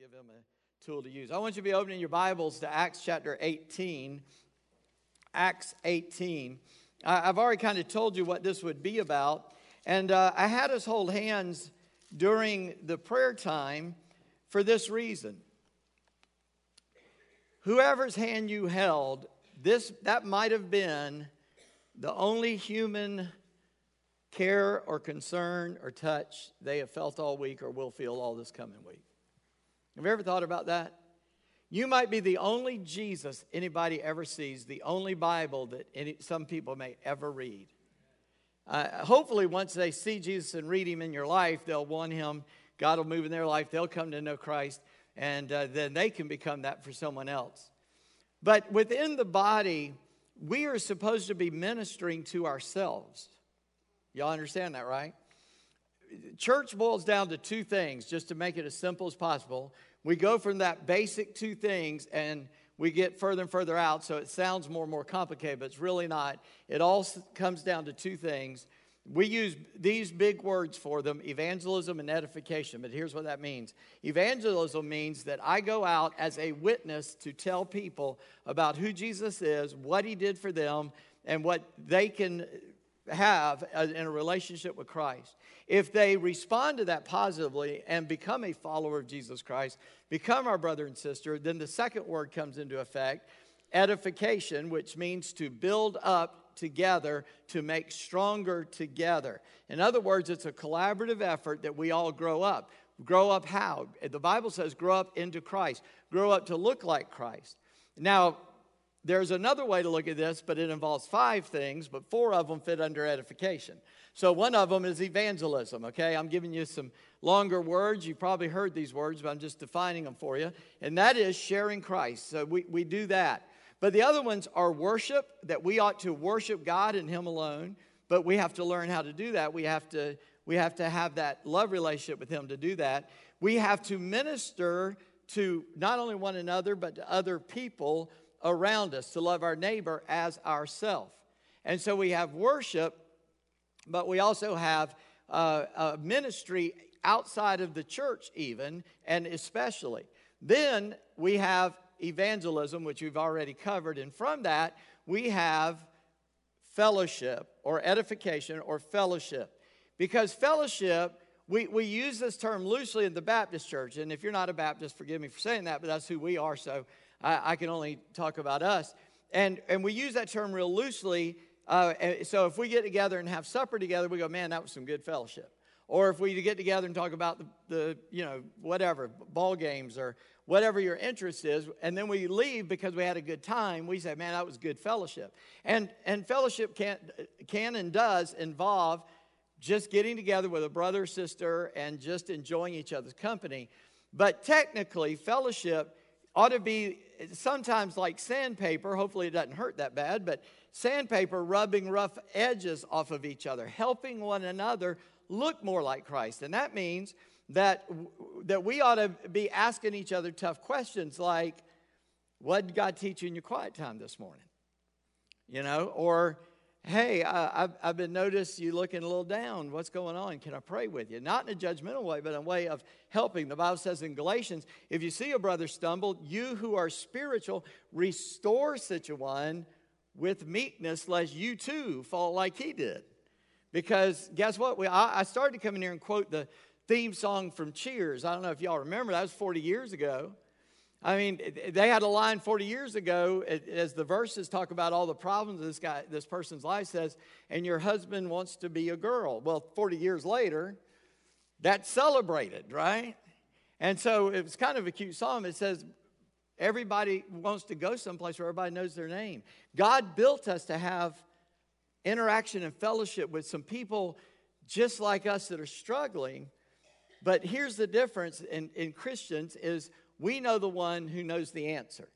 give him a tool to use. I want you to be opening your Bibles to Acts chapter 18. Acts 18. I've already kind of told you what this would be about. And uh, I had us hold hands during the prayer time for this reason. Whoever's hand you held, this that might have been the only human care or concern or touch they have felt all week or will feel all this coming week. Have you ever thought about that? You might be the only Jesus anybody ever sees, the only Bible that any, some people may ever read. Uh, hopefully, once they see Jesus and read him in your life, they'll want him. God will move in their life. They'll come to know Christ, and uh, then they can become that for someone else. But within the body, we are supposed to be ministering to ourselves. Y'all understand that, right? Church boils down to two things, just to make it as simple as possible we go from that basic two things and we get further and further out, so it sounds more and more complicated, but it's really not. It all comes down to two things. We use these big words for them evangelism and edification, but here's what that means. Evangelism means that I go out as a witness to tell people about who Jesus is, what he did for them, and what they can have in a relationship with Christ. If they respond to that positively and become a follower of Jesus Christ, become our brother and sister, then the second word comes into effect edification, which means to build up together, to make stronger together. In other words, it's a collaborative effort that we all grow up. Grow up how? The Bible says grow up into Christ, grow up to look like Christ. Now, there's another way to look at this, but it involves five things, but four of them fit under edification. So one of them is evangelism, okay? I'm giving you some longer words. You've probably heard these words, but I'm just defining them for you. And that is sharing Christ. So we, we do that. But the other ones are worship, that we ought to worship God and Him alone. But we have to learn how to do that. We have to, we have to have that love relationship with Him to do that. We have to minister to not only one another, but to other people around us, to love our neighbor as ourself. And so we have worship, but we also have uh, a ministry outside of the church, even, and especially. Then we have evangelism, which we've already covered. And from that, we have fellowship or edification or fellowship. Because fellowship, we, we use this term loosely in the Baptist church. And if you're not a Baptist, forgive me for saying that, but that's who we are. So I, I can only talk about us. And, and we use that term real loosely. Uh, so if we get together and have supper together, we go, man, that was some good fellowship. Or if we get together and talk about the, the you know, whatever, ball games or whatever your interest is, and then we leave because we had a good time, we say, man, that was good fellowship. And, and fellowship can, can and does involve just getting together with a brother or sister and just enjoying each other's company. But technically, fellowship ought to be sometimes like sandpaper. Hopefully, it doesn't hurt that bad, but sandpaper rubbing rough edges off of each other, helping one another look more like Christ. And that means that, that we ought to be asking each other tough questions like, What did God teach you in your quiet time this morning? You know, or hey, I, have I've been noticed you looking a little down. What's going on? Can I pray with you? Not in a judgmental way, but in a way of helping. The Bible says in Galatians, if you see a brother stumble, you who are spiritual, restore such a one with meekness, lest you too fall like he did. Because guess what? We, I, I started to come in here and quote the theme song from Cheers. I don't know if y'all remember, that was 40 years ago. I mean, they had a line 40 years ago as the verses talk about all the problems this guy, this person's life says, and your husband wants to be a girl. Well, 40 years later, that's celebrated, right? And so it was kind of a cute song. It says, everybody wants to go someplace where everybody knows their name. God built us to have interaction and fellowship with some people just like us that are struggling. But here's the difference in, in Christians is we know the one who knows the answer.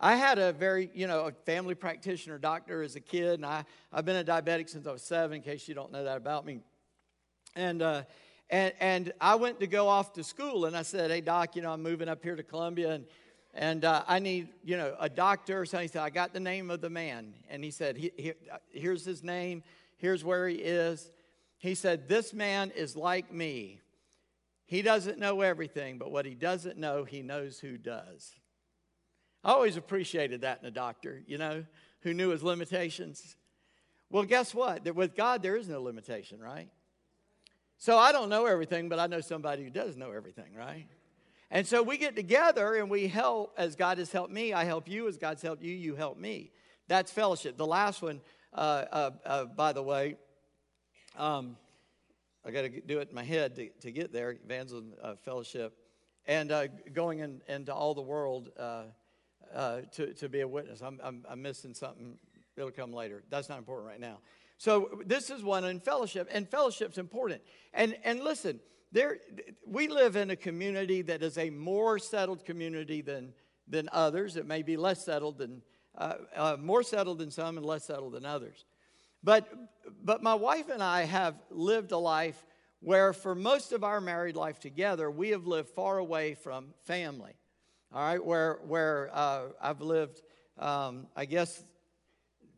I had a very, you know, a family practitioner doctor as a kid, and I, I've been a diabetic since I was seven, in case you don't know that about me. And, uh, and, and I went to go off to school, and I said, hey, doc, you know, I'm moving up here to Columbia, and, and uh, I need, you know, a doctor. So he said, I got the name of the man. And he said, he, he, here's his name, here's where he is. He said, this man is like me. He doesn't know everything, but what he doesn't know, he knows who does. I always appreciated that in a doctor, you know, who knew his limitations. Well, guess what? With God, there is no limitation, right? So I don't know everything, but I know somebody who does know everything, right? And so we get together and we help as God has helped me. I help you as God's helped you. You help me. That's fellowship. The last one, uh, uh, uh, by the way, um, I got to do it in my head to, to get there evangelism, uh, fellowship, and uh, going in, into all the world uh, to, to be a witness. I'm, I'm, I'm missing something. It'll come later. That's not important right now. So this is one in fellowship, and fellowship's important. And and listen, there we live in a community that is a more settled community than than others. It may be less settled than uh, uh, more settled than some and less settled than others. But but my wife and I have lived a life where, for most of our married life together, we have lived far away from family. All right, where where uh, I've lived, um, I guess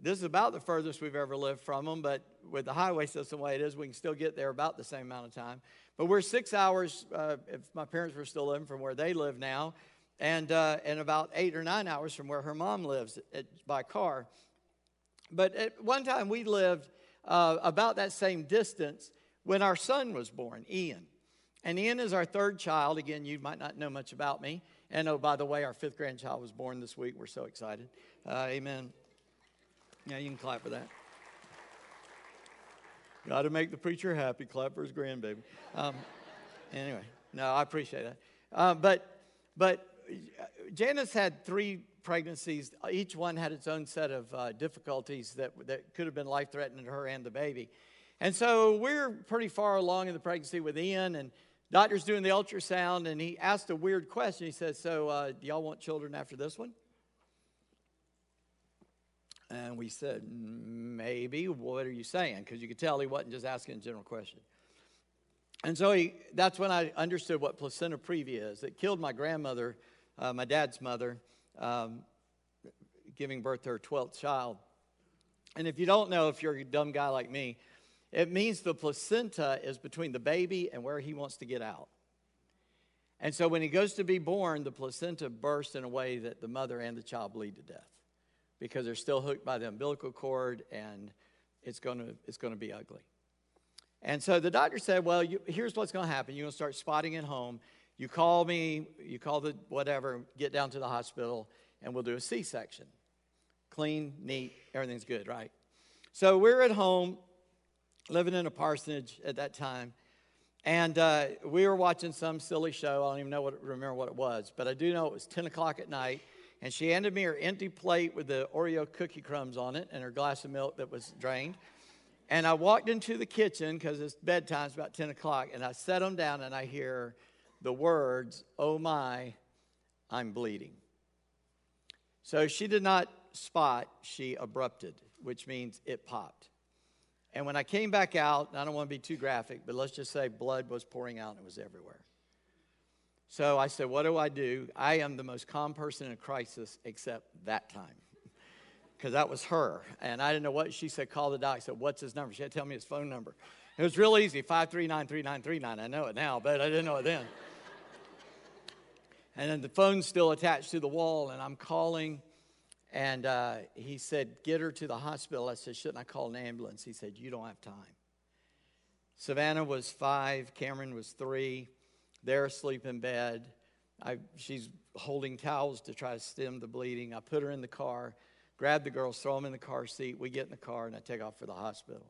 this is about the furthest we've ever lived from them, but with the highway system the way it is, we can still get there about the same amount of time. But we're six hours, uh, if my parents were still living, from where they live now, and, uh, and about eight or nine hours from where her mom lives at, by car. But at one time we lived uh, about that same distance when our son was born, Ian. And Ian is our third child. Again, you might not know much about me. And oh, by the way, our fifth grandchild was born this week. We're so excited. Uh, amen. Yeah, you can clap for that. Got to make the preacher happy. Clap for his grandbaby. Um, anyway, no, I appreciate that. Uh, but but Janice had three pregnancies. Each one had its own set of uh, difficulties that that could have been life threatening to her and the baby. And so we're pretty far along in the pregnancy with Ian, and doctor's doing the ultrasound, and he asked a weird question. He says, "So, uh, do y'all want children after this one?" And we said, maybe. What are you saying? Because you could tell he wasn't just asking a general question. And so he, that's when I understood what placenta previa is. It killed my grandmother, uh, my dad's mother, um, giving birth to her 12th child. And if you don't know, if you're a dumb guy like me, it means the placenta is between the baby and where he wants to get out. And so when he goes to be born, the placenta bursts in a way that the mother and the child bleed to death because they're still hooked by the umbilical cord and it's going to, it's going to be ugly. And so the doctor said, Well, you, here's what's going to happen. You're going to start spotting at home. You call me, you call the whatever, get down to the hospital, and we'll do a C section. Clean, neat, everything's good, right? So we're at home, living in a parsonage at that time. And uh, we were watching some silly show. I don't even know what, remember what it was, but I do know it was 10 o'clock at night and she handed me her empty plate with the Oreo cookie crumbs on it and her glass of milk that was drained. And I walked into the kitchen because it's bedtime, it's about 10 o'clock, and I set them down and I hear the words, Oh my, I'm bleeding. So she did not spot, she abrupted, which means it popped. And when I came back out, I don't want to be too graphic, but let's just say blood was pouring out and it was everywhere. So I said, What do I do? I am the most calm person in a crisis except that time. Because that was her. And I didn't know what she said. Call the doc. I said, What's his number? She had to tell me his phone number. It was real easy 539 3939. I know it now, but I didn't know it then. And then the phone's still attached to the wall, and I'm calling. And uh, he said, Get her to the hospital. I said, Shouldn't I call an ambulance? He said, You don't have time. Savannah was five, Cameron was three. They're asleep in bed. I, she's holding towels to try to stem the bleeding. I put her in the car, grab the girls, throw them in the car seat. We get in the car, and I take off for the hospital.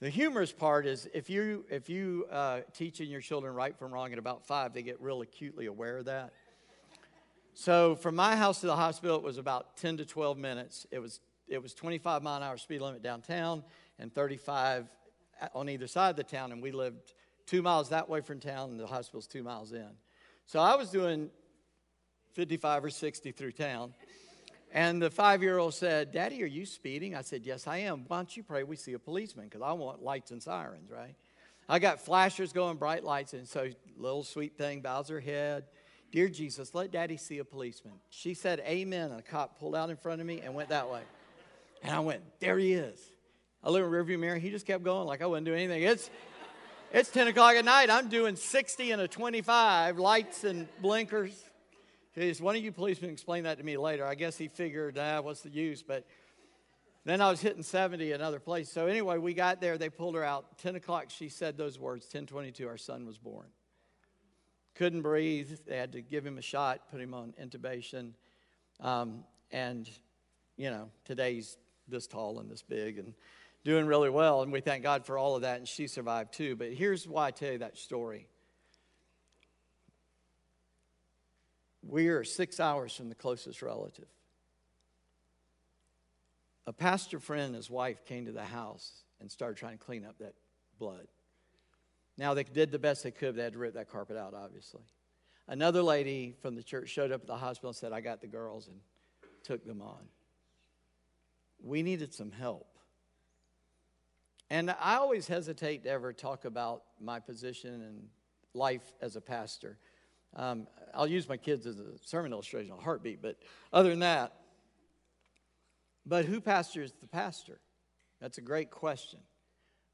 The humorous part is if you if you uh, teaching your children right from wrong at about five, they get real acutely aware of that. So from my house to the hospital, it was about 10 to 12 minutes. It was it was 25 mile an hour speed limit downtown and 35 on either side of the town, and we lived two miles that way from town, and the hospital's two miles in. So I was doing 55 or 60 through town. And the five year old said, Daddy, are you speeding? I said, Yes, I am. Why don't you pray we see a policeman? Because I want lights and sirens, right? I got flashers going, bright lights. And so, little sweet thing bows her head. Dear Jesus, let daddy see a policeman. She said, Amen. And a cop pulled out in front of me and went that way. And I went, There he is. I looked in the rearview mirror. He just kept going like I wouldn't do anything. It's, It's 10 o'clock at night. I'm doing 60 and a 25, lights and blinkers. Jeez, one of you policemen explain that to me later. I guess he figured, ah, what's the use? But then I was hitting 70 another place. So anyway, we got there. They pulled her out. 10 o'clock, she said those words. 1022, our son was born. Couldn't breathe. They had to give him a shot, put him on intubation. Um, and, you know, today he's this tall and this big and doing really well, and we thank God for all of that, and she survived too. But here's why I tell you that story. We are six hours from the closest relative. A pastor friend and his wife came to the house and started trying to clean up that blood. Now, they did the best they could. They had to rip that carpet out, obviously. Another lady from the church showed up at the hospital and said, I got the girls, and took them on. We needed some help. And I always hesitate to ever talk about my position and life as a pastor. Um, I'll use my kids as a sermon illustration, a heartbeat, but other than that, but who pastors the pastor? That's a great question.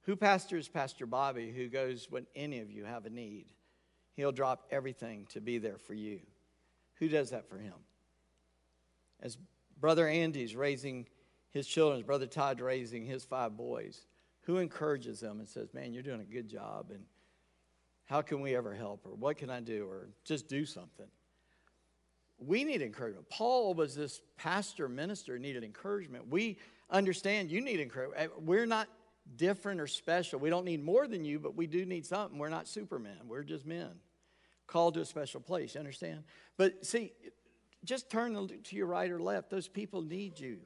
Who pastors Pastor Bobby, who goes when any of you have a need? He'll drop everything to be there for you. Who does that for him? As Brother Andy's raising his children, as Brother Todd raising his five boys, who encourages them and says, Man, you're doing a good job, and how can we ever help? Or what can I do? Or just do something. We need encouragement. Paul was this pastor, minister, needed encouragement. We understand you need encouragement. Eh, we're not different or special. We don't need more than you, but we do need something. We're not supermen, we're just men called to a special place. You understand? But see, just turn to your right or left. Those people need you.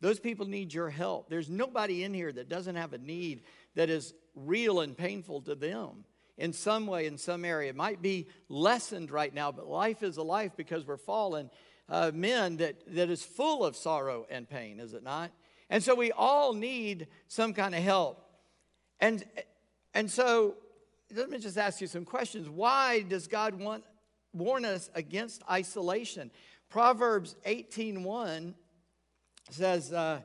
Those people need your help. There's nobody in here that doesn't have a need that is real and painful to them in some way, in some area. It might be lessened right now, but life is a life because we're fallen uh, men that, that is full of sorrow and pain, is it not? And so we all need some kind of help. And, and so let me just ask you some questions. Why does God want, warn us against isolation? Proverbs 18.1 says, uh,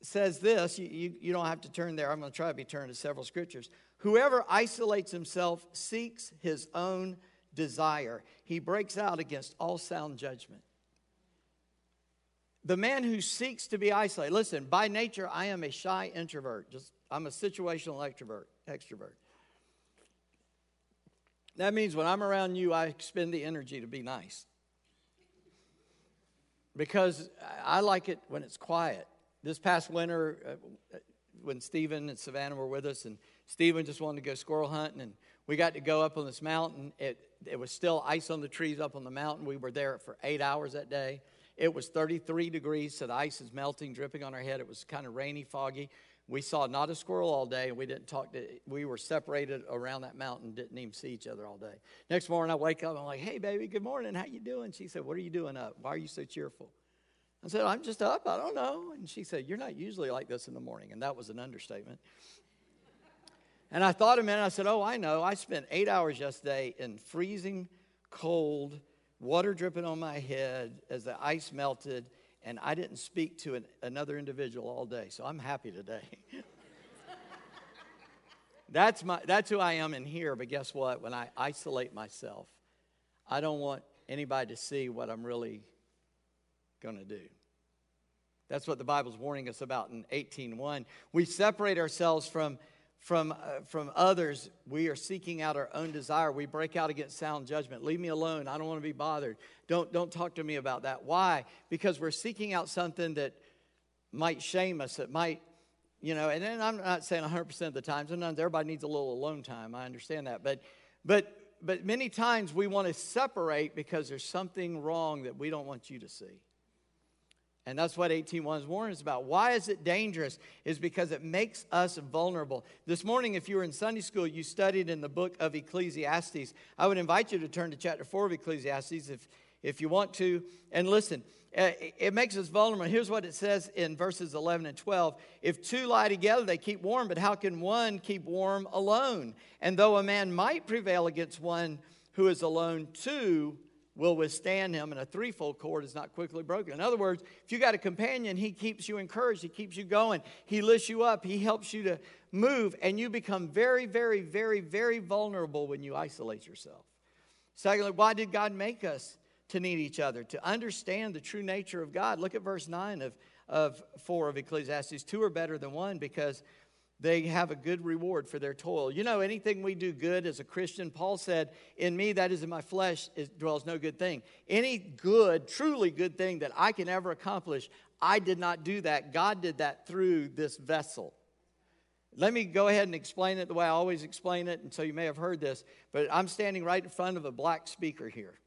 says this. You, you, you don't have to turn there. I'm going to try to be turned to several scriptures. Whoever isolates himself seeks his own desire. He breaks out against all sound judgment. The man who seeks to be isolated, listen, by nature, I am a shy introvert. Just I'm a situational extrovert, extrovert. That means when I'm around you, I expend the energy to be nice because I like it when it's quiet. This past winter, uh, when Stephen and Savannah were with us, and Stephen just wanted to go squirrel hunting, and we got to go up on this mountain. It, it was still ice on the trees up on the mountain. We were there for eight hours that day. It was 33 degrees, so the ice is melting, dripping on our head. It was kind of rainy, foggy. We saw not a squirrel all day, and we didn't talk to. We were separated around that mountain, didn't even see each other all day. Next morning, I wake up. I'm like, "Hey, baby, good morning. How you doing?" She said, "What are you doing up? Why are you so cheerful?" I said, I'm just up. I don't know. And she said, You're not usually like this in the morning. And that was an understatement. And I thought a minute. I said, Oh, I know. I spent eight hours yesterday in freezing cold, water dripping on my head as the ice melted, and I didn't speak to an, another individual all day. So I'm happy today. that's, my, that's who I am in here. But guess what? When I isolate myself, I don't want anybody to see what I'm really going to do. That's what the Bible's warning us about in 18:1. We separate ourselves from from uh, from others. We are seeking out our own desire. We break out against sound judgment. Leave me alone. I don't want to be bothered. Don't don't talk to me about that. Why? Because we're seeking out something that might shame us. That might you know, and then I'm not saying 100% of the time. Sometimes everybody needs a little alone time. I understand that. But but but many times we want to separate because there's something wrong that we don't want you to see. And that's what 18.1 is warning us about. Why is it dangerous? Is because it makes us vulnerable. This morning, if you were in Sunday school, you studied in the book of Ecclesiastes. I would invite you to turn to chapter 4 of Ecclesiastes if, if you want to. And listen, uh, it makes us vulnerable. Here's what it says in verses 11 and 12. If two lie together, they keep warm, but how can one keep warm alone? And though a man might prevail against one who is alone, two will withstand him, and a threefold cord is not quickly broken. In other words, if you got a companion, he keeps you encouraged, he keeps you going, he lifts you up, he helps you to move, and you become very, very, very, very vulnerable when you isolate yourself. Secondly, why did God make us to need each other? To understand the true nature of God. Look at verse 9 of, of 4 of Ecclesiastes. Two are better than one because they have a good reward for their toil. You know, anything we do good as a Christian, Paul said, In me, that is in my flesh, dwells no good thing. Any good, truly good thing that I can ever accomplish, I did not do that. God did that through this vessel. Let me go ahead and explain it the way I always explain it, and so you may have heard this, but I'm standing right in front of a black speaker here.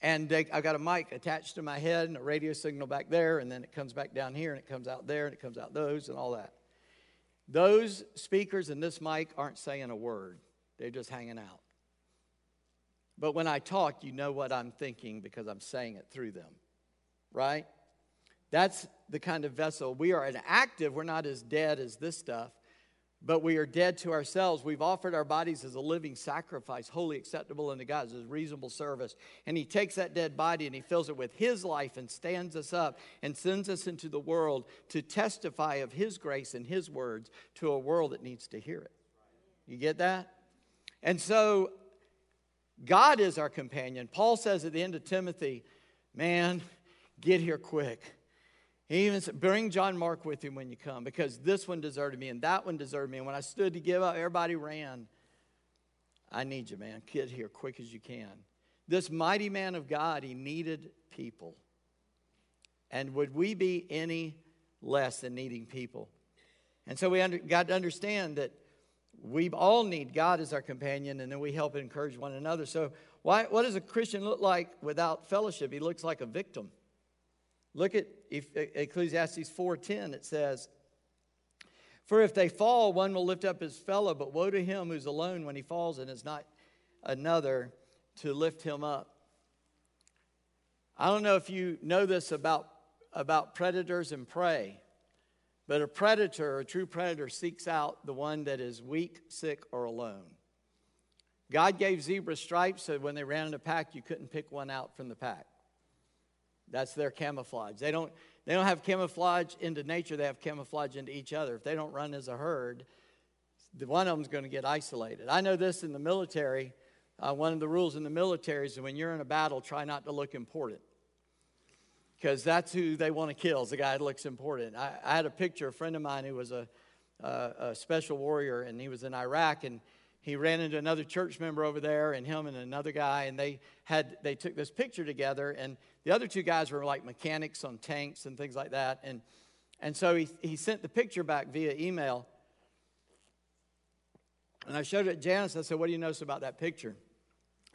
And I've got a mic attached to my head and a radio signal back there, and then it comes back down here, and it comes out there, and it comes out those, and all that. Those speakers and this mic aren't saying a word, they're just hanging out. But when I talk, you know what I'm thinking because I'm saying it through them, right? That's the kind of vessel. We are an active, we're not as dead as this stuff, but we are dead to ourselves. We've offered our bodies as a living sacrifice, wholly acceptable unto God, as reasonable service. And He takes that dead body and He fills it with His life and stands us up and sends us into the world to testify of His grace and His words to a world that needs to hear it. You get that? And so, God is our companion. Paul says at the end of Timothy, man, get here quick. He even said, Bring John Mark with you when you come because this one deserted me and that one deserted me. And when I stood to give up, everybody ran. I need you, man. Get here quick as you can. This mighty man of God, he needed people. And would we be any less than needing people? And so we under, got to understand that we all need God as our companion, and then we help encourage one another. So, why, what does a Christian look like without fellowship? He looks like a victim. Look at Ecclesiastes 4:10. It says, "For if they fall, one will lift up his fellow, but woe to him who's alone when he falls and is not another to lift him up." I don't know if you know this about, about predators and prey, but a predator, a true predator, seeks out the one that is weak, sick, or alone. God gave zebra stripes so when they ran in a pack, you couldn't pick one out from the pack. That's their camouflage. They don't, they don't have camouflage into nature, they have camouflage into each other. If they don't run as a herd, one of them's going to get isolated. I know this in the military. Uh, one of the rules in the military is when you're in a battle, try not to look important. Because that's who they want to kill, is the guy that looks important. I, I had a picture, of a friend of mine who was a, a, a special warrior, and he was in Iraq, and he ran into another church member over there and him and another guy and they had they took this picture together and the other two guys were like mechanics on tanks and things like that and and so he, he sent the picture back via email and i showed it to janice i said what do you notice about that picture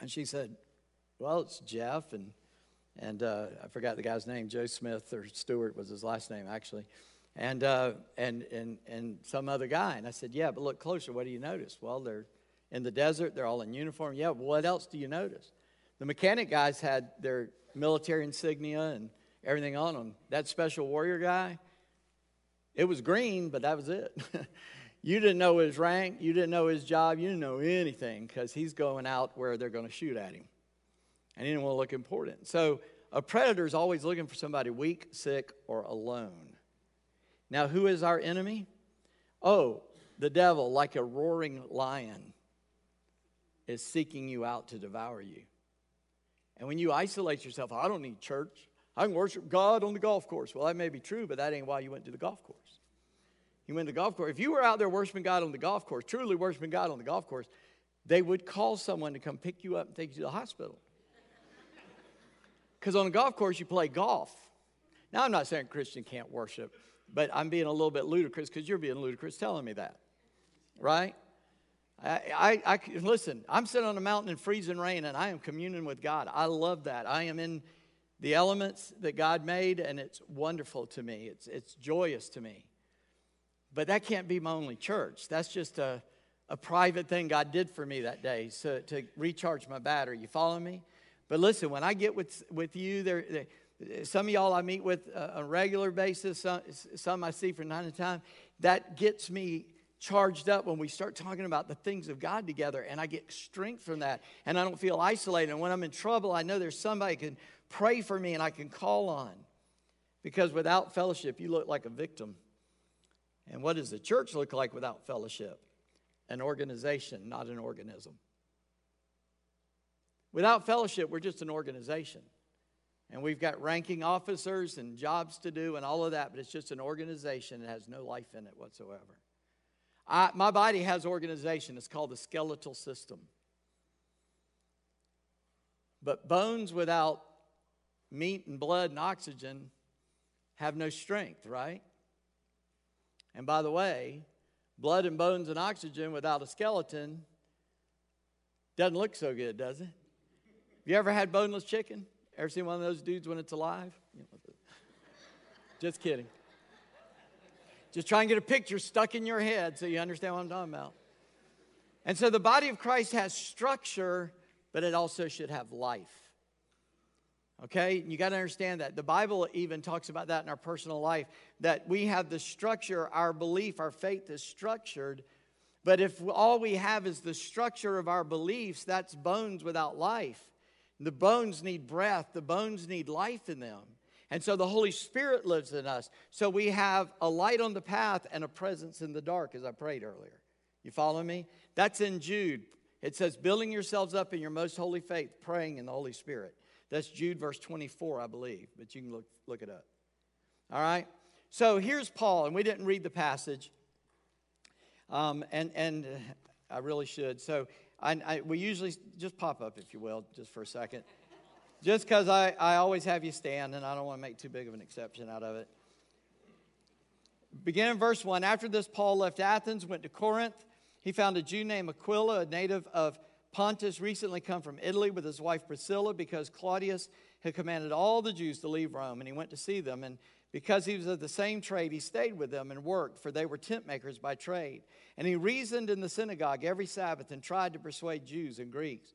and she said well it's jeff and and uh, i forgot the guy's name joe smith or stewart was his last name actually and, uh, and, and, and some other guy. And I said, Yeah, but look closer. What do you notice? Well, they're in the desert. They're all in uniform. Yeah, what else do you notice? The mechanic guys had their military insignia and everything on them. That special warrior guy, it was green, but that was it. you didn't know his rank, you didn't know his job, you didn't know anything because he's going out where they're going to shoot at him. And he didn't want to look important. So a predator is always looking for somebody weak, sick, or alone. Now, who is our enemy? Oh, the devil, like a roaring lion is seeking you out to devour you. And when you isolate yourself, I don't need church. I can worship God on the golf course. Well, that may be true, but that ain't why you went to the golf course. You went to the golf course. If you were out there worshiping God on the golf course, truly worshiping God on the golf course, they would call someone to come pick you up and take you to the hospital. Because on the golf course, you play golf. Now, I'm not saying Christian can't worship, but I'm being a little bit ludicrous because you're being ludicrous telling me that, right? I, I, I, listen, I'm sitting on a mountain in freezing rain and I am communing with God. I love that. I am in the elements that God made and it's wonderful to me. It's, it's joyous to me. But that can't be my only church. That's just a, a private thing God did for me that day so, to recharge my battery. You follow me? But listen, when I get with, with you, there, there some of y'all I meet with uh, on a regular basis, some, some I see from time to time, that gets me charged up when we start talking about the things of God together, and I get strength from that, and I don't feel isolated. And when I'm in trouble, I know there's somebody can pray for me and I can call on. Because without fellowship, you look like a victim. And what does the church look like without fellowship? An organization, not an organism. Without fellowship, we're just an organization. And we've got ranking officers and jobs to do and all of that, but it's just an organization that has no life in it whatsoever. I, my body has organization. It's called the skeletal system. But bones without meat and blood and oxygen have no strength, right? And by the way, blood and bones and oxygen without a skeleton doesn't look so good, does it? Have you ever had boneless chicken? Ever seen one of those dudes when it's alive? Just kidding. Just try and get a picture stuck in your head so you understand what I'm talking about. And so the body of Christ has structure, but it also should have life. Okay? You got to understand that. The Bible even talks about that in our personal life that we have the structure, our belief, our faith is structured. But if all we have is the structure of our beliefs, that's bones without life. The bones need breath, the bones need life in them. And so the Holy Spirit lives in us. So we have a light on the path and a presence in the dark, as I prayed earlier. You follow me? That's in Jude. It says, building yourselves up in your most holy faith, praying in the Holy Spirit. That's Jude verse 24, I believe, but you can look, look it up. All right? So here's Paul, and we didn't read the passage, um, and, and I really should. So I, I, we usually just pop up, if you will, just for a second just because I, I always have you stand and I don't want to make too big of an exception out of it. Begin in verse 1 After this, Paul left Athens, went to Corinth. He found a Jew named Aquila, a native of Pontus, recently come from Italy with his wife Priscilla because Claudius had commanded all the Jews to leave Rome, and he went to see them. And because he was of the same trade, he stayed with them and worked, for they were tent makers by trade. And he reasoned in the synagogue every Sabbath and tried to persuade Jews and Greeks.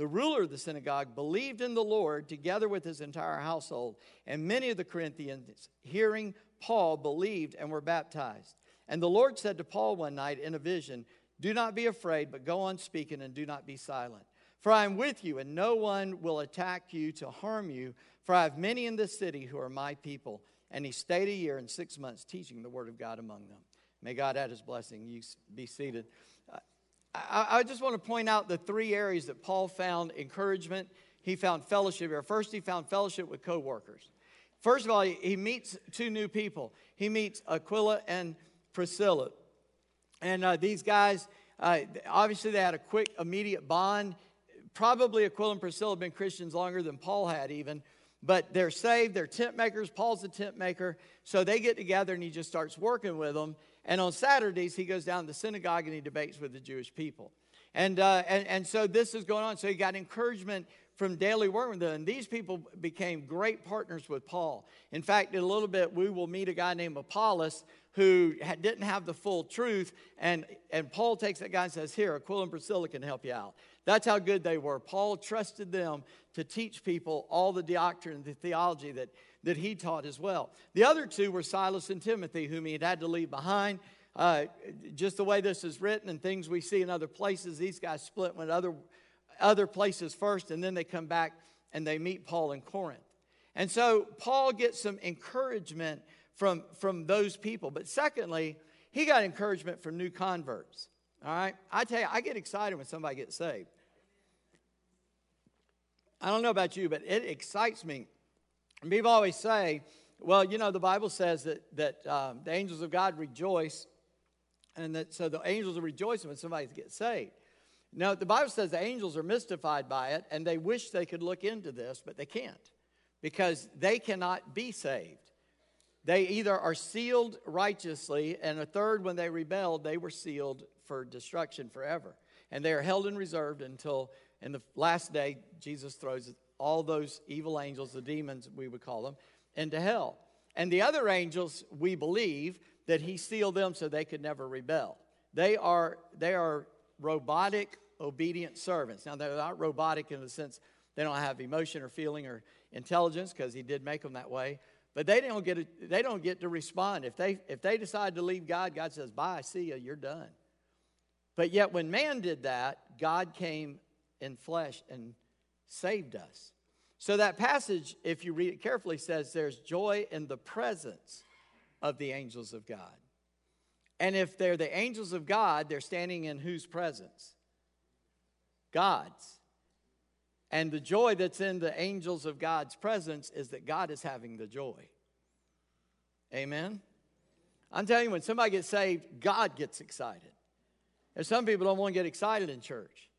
the ruler of the synagogue, believed in the Lord together with his entire household. And many of the Corinthians, hearing Paul, believed and were baptized. And the Lord said to Paul one night in a vision, Do not be afraid, but go on speaking and do not be silent. For I am with you, and no one will attack you to harm you, for I have many in this city who are my people. And he stayed a year and six months teaching the word of God among them. May God add his blessing. You be seated. I, I just want to point out the three areas that Paul found encouragement. He found fellowship here. First, he found fellowship with coworkers. First of all, he, he meets two new people. He meets Aquila and Priscilla. And uh, these guys, uh, obviously, they had a quick, immediate bond. Probably Aquila and Priscilla have been Christians longer than Paul had, even. But they're saved, they're tent makers. Paul's a tent maker. So they get together and he just starts working with them. And on Saturdays, he goes down to the synagogue and he debates with the Jewish people. And, uh, and, and so this is going on. So he got encouragement from daily work with them. And these people became great partners with Paul. In fact, in a little bit, we will meet a guy named Apollos who didn't have the full truth. And, and Paul takes that guy and says, Here, Aquila and Priscilla can help you out. That's how good they were. Paul trusted them to teach people all the doctrine, and the theology that, that he taught as well. The other two were Silas and Timothy, whom he had had to leave behind. Uh, just the way this is written and things we see in other places, these guys split went other, other places first, and then they come back and they meet Paul in Corinth. And so Paul gets some encouragement from, from those people. But secondly, he got encouragement from new converts. All right? I tell you, I get excited when somebody gets saved. I don't know about you, but it excites me and people always say, well, you know, the Bible says that, that um, the angels of God rejoice, and that so the angels are rejoicing when somebody gets saved. Now, the Bible says the angels are mystified by it, and they wish they could look into this, but they can't because they cannot be saved. They either are sealed righteously, and a third, when they rebelled, they were sealed for destruction forever. And they are held and reserved until And the last day, Jesus throws all those evil angels, the demons, we would call them, into hell. And the other angels, we believe that he sealed them so they could never rebel. They are, they are robotic, obedient servants. Now, they're not robotic in the sense they don't have emotion or feeling or intelligence because he did make them that way. But they don't get, a, they don't get to respond. If they, if they decide to leave God, God says, Bye, see you, you're done. But yet, when man did that, God came in flesh and saved us. So, that passage, if you read it carefully, says there's joy in the presence of the angels of God. And if they're the angels of God, they're standing in whose presence? God's. And the joy that's in the angels of God's presence is that God is having the joy. Amen? I'm telling you, when somebody gets saved, God gets excited. And some people don't want to get excited in church.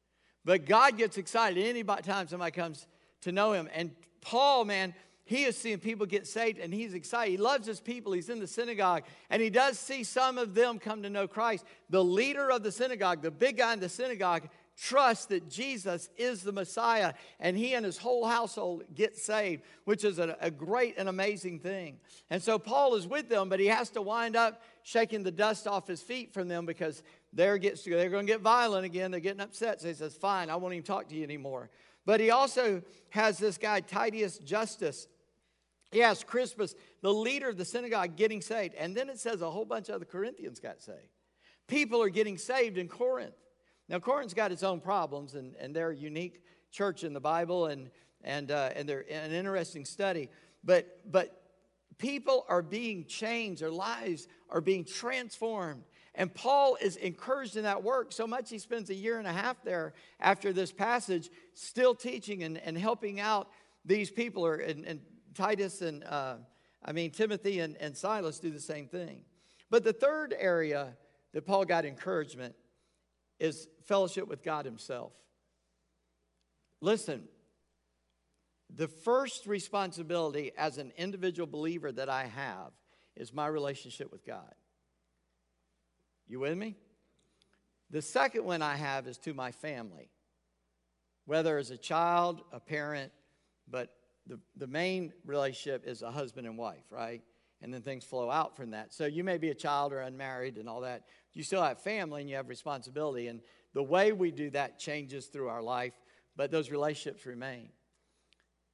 But God gets excited any time somebody comes to know Him. And Paul, man, he is seeing people get saved and he's excited. He loves his people. He's in the synagogue and he does see some of them come to know Christ. The leader of the synagogue, the big guy in the synagogue, trusts that Jesus is the Messiah and he and his whole household get saved, which is a, a, great and amazing thing. And so Paul is with them, but he has to wind up shaking the dust off his feet from them because they're, gets, they're going to get violent again. They're getting upset. So he says, Fine, I won't even talk to you anymore. But he also has this guy, Titius Justus. He has Crispus, the leader of the synagogue, getting saved. And then it says a whole bunch of the Corinthians got saved. People are getting saved in Corinth. Now, Corinth's got its own problems, and, and they're a unique church in the Bible, and, and, uh, and they're an interesting study. But, but people are being changed, their lives are being transformed. And Paul is encouraged in that work so much he spends a year and a half there after this passage, still teaching and, and helping out these people. Or, and, and Titus and, uh, I mean, Timothy and, and Silas do the same thing. But the third area that Paul got encouragement is fellowship with God Himself. Listen, the first responsibility as an individual believer that I have is my relationship with God. You with me? The second one I have is to my family, whether as a child, a parent, but the, the main relationship is a husband and wife, right? And then things flow out from that. So you may be a child or unmarried and all that you still have family and you have responsibility. And the way we do that changes through our life, but those relationships remain.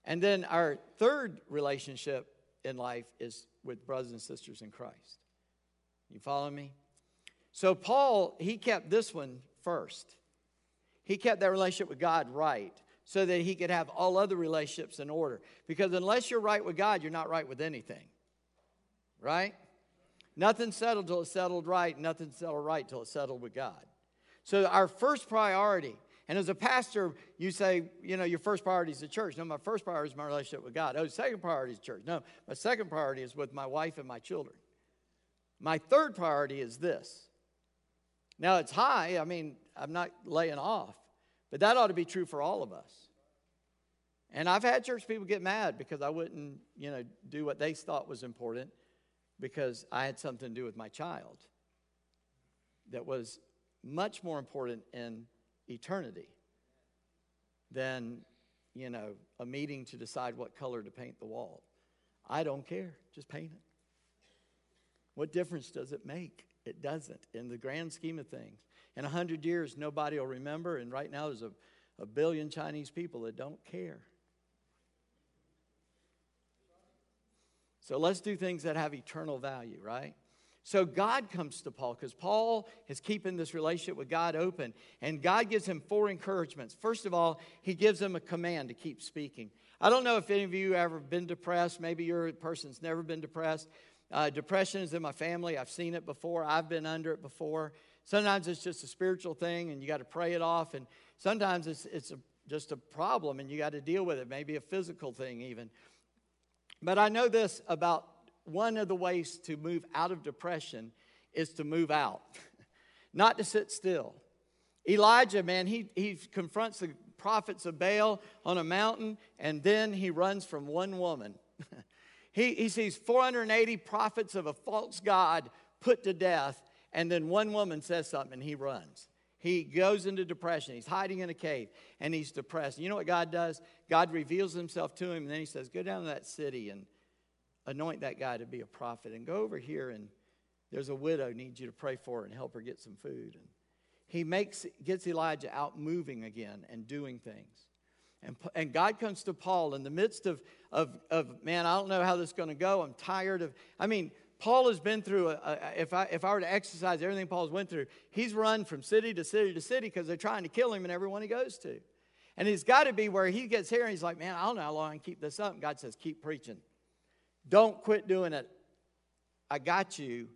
And then our third relationship in life is with brothers and sisters in Christ. You follow me? So, Paul, he kept this one first. He kept that relationship with God right so that he could have all other relationships in order. Because unless you're right with God, you're not right with anything. Right? Nothing's settled till it's settled right. Nothing's settled right till it's settled with God. So our first priority, and as a pastor, you say, you know, your first priority is the church. No, my first priority is my relationship with God. Oh, second priority is church. No, my second priority is with my wife and my children. My third priority is this. Now it's high. I mean, I'm not laying off, but that ought to be true for all of us. And I've had church people get mad because I wouldn't, you know, do what they thought was important because I had something to do with my child that was much more important in eternity than, you know, a meeting to decide what color to paint the wall. I don't care, just paint it. What difference does it make? It doesn't in the grand scheme of things. In a hundred years, nobody will remember, and right now there's a, a billion Chinese people that don't care. So let's do things that have eternal value, right? So God comes to Paul because Paul is keeping this relationship with God open. And God gives him four encouragements. First of all, he gives him a command to keep speaking. I don't know if any of you have ever been depressed. Maybe you're a person that's never been depressed. Uh, depression is in my family. I've seen it before. I've been under it before. Sometimes it's just a spiritual thing and you got to pray it off. And sometimes it's, it's a, just a problem and you got to deal with it, maybe a physical thing even. But I know this about one of the ways to move out of depression is to move out, not to sit still. Elijah, man, he, he confronts the prophets of Baal on a mountain, and then he runs from one woman. he, he sees 480 prophets of a false God put to death, and then one woman says something, and he runs. He goes into depression. He's hiding in a cave and he's depressed. You know what God does? God reveals himself to him and then he says, Go down to that city and anoint that guy to be a prophet and go over here and there's a widow needs you to pray for and help her get some food. And he makes, gets Elijah out moving again and doing things. And, and God comes to Paul in the midst of, of, of man, I don't know how this is going to go. I'm tired of, I mean, Paul has been through, a, a, if, I, if I were to exercise everything Paul's went through, he's run from city to city to city because they're trying to kill him in everyone he goes to. And he's got to be where he gets here and he's like, man, I don't know how long I can keep this up. And God says, keep preaching. Don't quit doing it. I got you.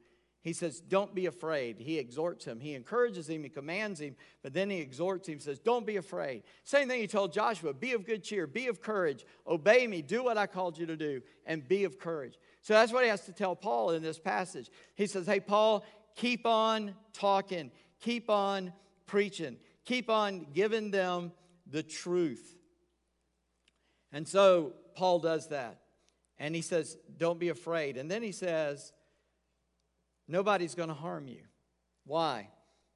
He says, Don't be afraid. He exhorts him. He encourages him. He commands him. But then he exhorts him, says, Don't be afraid. Same thing he told Joshua be of good cheer, be of courage, obey me, do what I called you to do, and be of courage. So that's what he has to tell Paul in this passage. He says, Hey, Paul, keep on talking, keep on preaching, keep on giving them the truth. And so Paul does that. And he says, Don't be afraid. And then he says, Nobody's going to harm you. Why?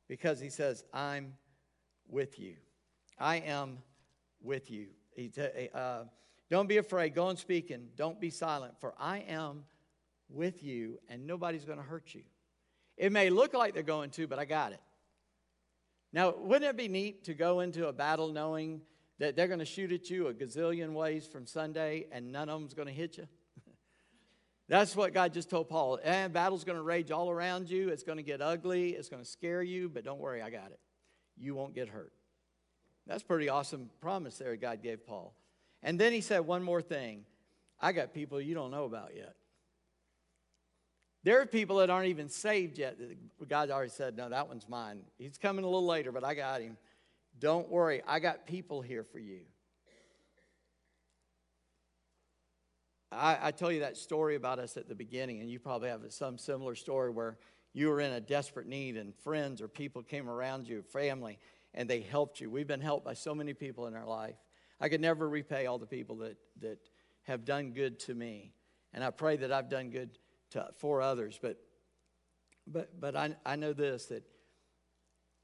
Because he says, I'm with you. I am with you. He, uh, don't be afraid. Go on speaking. Don't be silent, for I am with you, and nobody's going to hurt you. It may look like they're going to, but I got it. Now, wouldn't it be neat to go into a battle knowing that they're going to shoot at you a gazillion ways from Sunday and none of them's going to hit you? That's what God just told Paul. And battle's going to rage all around you. It's going to get ugly. It's going to scare you, but don't worry, I got it. You won't get hurt. That's pretty awesome promise there God gave Paul. And then he said one more thing. I got people you don't know about yet. There are people that aren't even saved yet. God already said, No, that one's mine. He's coming a little later, but I got him. Don't worry, I got people here for you. I, I tell you that story about us at the beginning, and you probably have some similar story where you were in a desperate need and friends or people came around you, family, and they helped you. We've been helped by so many people in our life. I could never repay all the people that, that have done good to me. And I pray that I've done good to, for others. But, but, but I, I know this that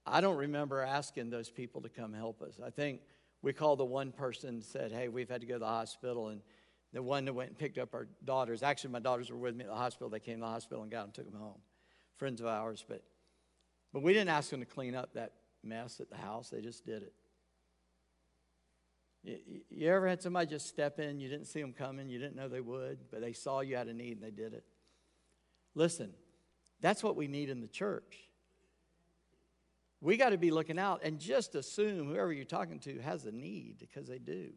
I don't remember asking those people to come help us. I think we called the one person and said, Hey, we've had to go to the hospital. And the one that went and picked up our daughters. Actually, my daughters were with me at the hospital. They came to the hospital and got them, took them home. Friends of ours, but but we didn't ask them to clean up that mess at the house. They just did it. You, you ever had somebody just step in? You didn't see them coming. You didn't know they would, but they saw you had a need and they did it. Listen, that's what we need in the church. We got to be looking out and just assume whoever you're talking to has a need because they do.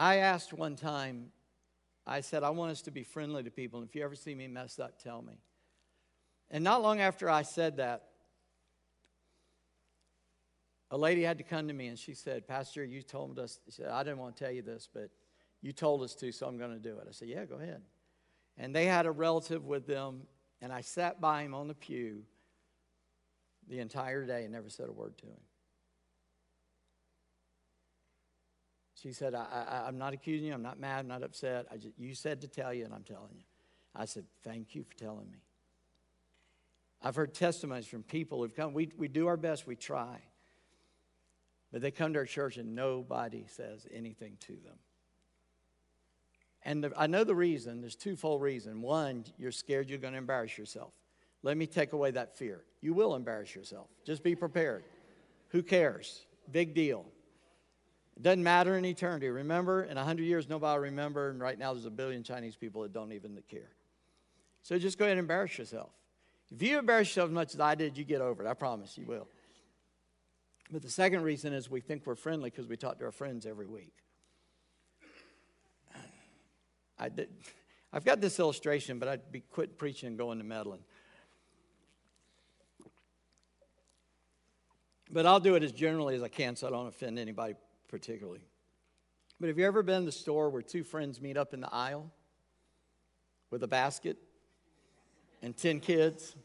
I asked one time, I said, I want us to be friendly to people. And if you ever see me mess up, tell me. And not long after I said that, a lady had to come to me and she said, Pastor, you told us, she said, I didn't want to tell you this, but you told us to, so I'm going to do it. I said, Yeah, go ahead. And they had a relative with them, and I sat by him on the pew the entire day and never said a word to him. She said, I, am not accusing you. I'm not mad. I'm not upset. Just, you said to tell you, and I'm telling you. I said, Thank you for telling me. I've heard testimonies from people who've come. We, we do our best, we try. But they come to our church and nobody says anything to them. And the, I know the reason. There's twofold reason. One, you're scared you're going to embarrass yourself. Let me take away that fear. You will embarrass yourself. Just be prepared. Who cares? Big deal. It doesn't matter in eternity. Remember, in 100 years, nobody will remember, and right now there's a billion Chinese people that don't even care. So just go ahead and embarrass yourself. If you embarrass yourself as much as I did, you get over it. I promise you will. But the second reason is we think we're friendly because we talk to our friends every week. I did, I've got this illustration, but I'd be quit preaching and going to meddling. But I'll do it as generally as I can so I don't offend anybody particularly. But have you ever been in the store where two friends meet up in the aisle with a basket and 10 kids?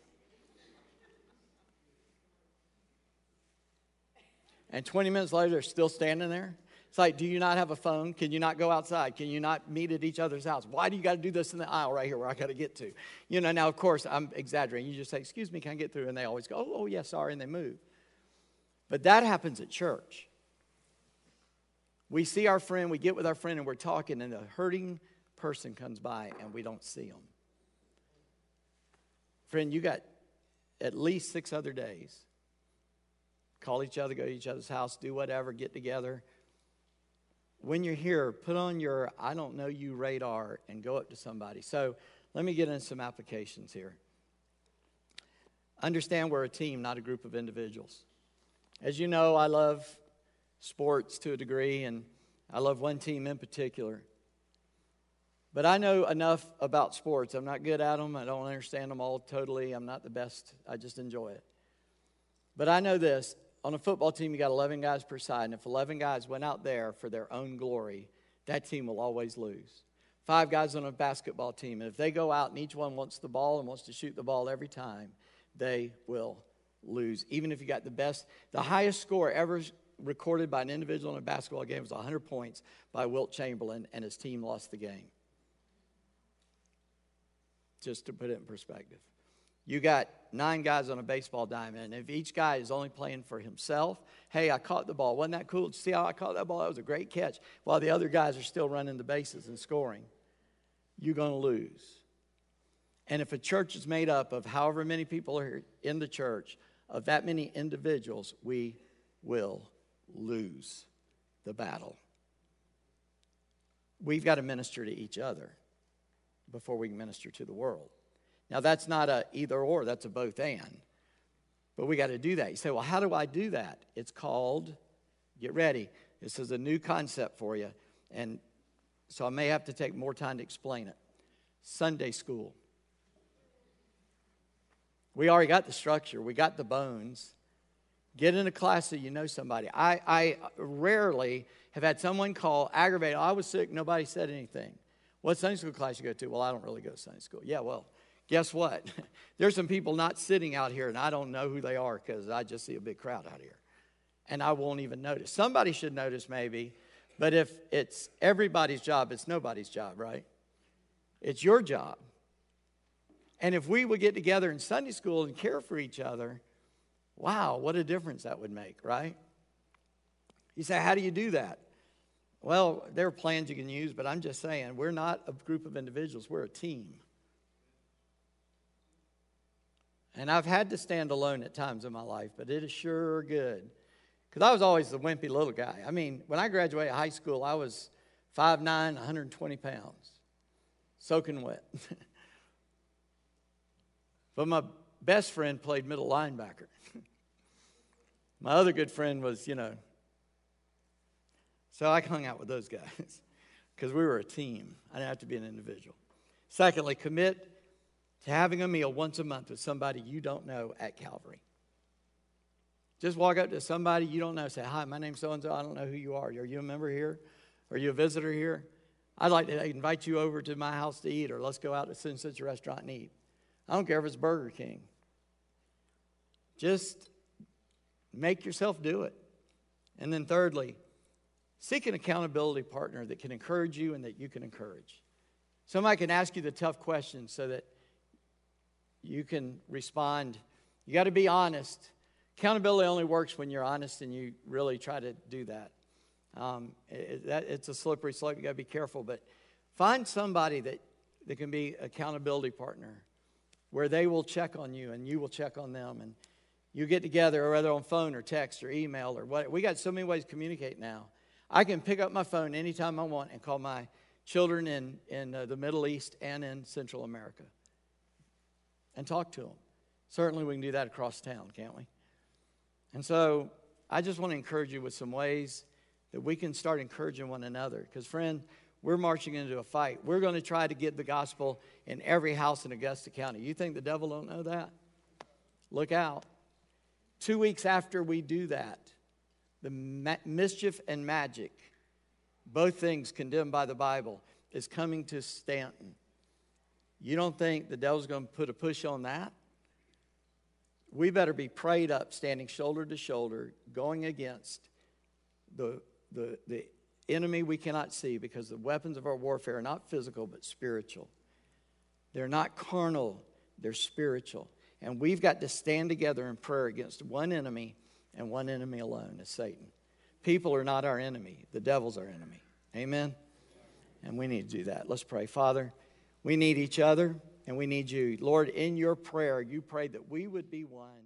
And 20 minutes later, they're still standing there? It's like, do you not have a phone? Can you not go outside? Can you not meet at each other's house? Why do you got to do this in the aisle right here where I got to get to? You know, now, of course, I'm exaggerating. You just say, excuse me, can I get through? And they always go, oh, oh yeah, sorry, and they move. But that happens at church. We see our friend, we get with our friend, and we're talking, and a hurting person comes by, and we don't see them. Friend, you got at least six other days. Call each other, go to each other's house, do whatever, get together when you're here, put on your I don't know you radar and go up to somebody. So let me get into some applications here. Understand we're a team, not a group of individuals. As you know, I love sports to a degree, and I love one team in particular. But I know enough about sports. I'm not good at them. I don't understand them all totally. I'm not the best. I just enjoy it. But I know this on a football team, you got 11 guys per side, and if 11 guys went out there for their own glory, that team will always lose. Five guys on a basketball team, and if they go out and each one wants the ball and wants to shoot the ball every time, they will lose. Even if you got the best, the highest score ever recorded by an individual in a basketball game was 100 points by Wilt Chamberlain, and his team lost the game. Just to put it in perspective. You got nine guys on a baseball diamond. And if each guy is only playing for himself, hey, I caught the ball. Wasn't that cool? See how I caught that ball? That was a great catch. While the other guys are still running the bases and scoring, you're going to lose. And if a church is made up of however many people are in the church, of that many individuals, we will lose the battle. We've got to minister to each other before we minister to the world. Now, that's not a either or, that's a both and. But we got to do that. You say, well, how do I do that? It's called, get ready. This is a new concept for you. And so I may have to take more time to explain it. Sunday school. We already got the structure, we got the bones. Get in a class so you know somebody. I, I rarely have had someone call, aggravated. Oh, I was sick, nobody said anything. What Sunday school class you go to? Well, I don't really go to Sunday school. Yeah, well, guess what? There's some people not sitting out here, and I don't know who they are because I just see a big crowd out here. And I won't even notice. Somebody should notice, maybe, but if it's everybody's job, it's nobody's job, right? It's your job. And if we would get together in Sunday school and care for each other, wow, what a difference that would make, right? You say, how do you do that? Well, there are plans you can use, but I'm just saying, we're not a group of individuals, we're a team. And I've had to stand alone at times in my life, but it is sure good. Because I was always the wimpy little guy. I mean, when I graduated high school, I was 5'9, 120 pounds, soaking wet. but my best friend played middle linebacker. my other good friend was, you know, so I hung out with those guys because we were a team. I didn't have to be an individual. Secondly, commit to having a meal once a month with somebody you don't know at Calvary. Just walk up to somebody you don't know, say, Hi, my name's so and so. I don't know who you are. Are you a member here? Are you a visitor here? I'd like to invite you over to my house to eat, or let's go out to such a restaurant and eat. I don't care if it's Burger King. Just make yourself do it. And then, thirdly, seek an accountability partner that can encourage you and that you can encourage. Somebody can ask you the tough questions so that you can respond. You got to be honest. Accountability only works when you're honest and you really try to do that. Um, it, that it's a slippery slope. You got to be careful, but find somebody that, that can be an accountability partner, where they will check on you and you will check on them, and you get together, or whether on phone or text or email or what. We got so many ways to communicate now. I can pick up my phone anytime I want and call my children in in uh, the Middle East and in Central America and talk to them. Certainly, we can do that across town, can't we? And so, I just want to encourage you with some ways that we can start encouraging one another. Because, friend, we're marching into a fight. We're going to try to get the gospel in every house in Augusta County. You think the devil don't know that? Look out. Two weeks after we do that, the ma- mischief and magic, both things condemned by the Bible, is coming to Staunton. You don't think the devil's going to put a push on that? We better be prayed up, standing shoulder to shoulder, going against the, the, the enemy we cannot see because the weapons of our warfare are not physical but spiritual. They're not carnal, they're spiritual. And we've got to stand together in prayer against one enemy and one enemy alone is Satan. People are not our enemy, the devil's our enemy. Amen? And we need to do that. Let's pray. Father, we need each other and we need you. Lord, in your prayer, you prayed that we would be one.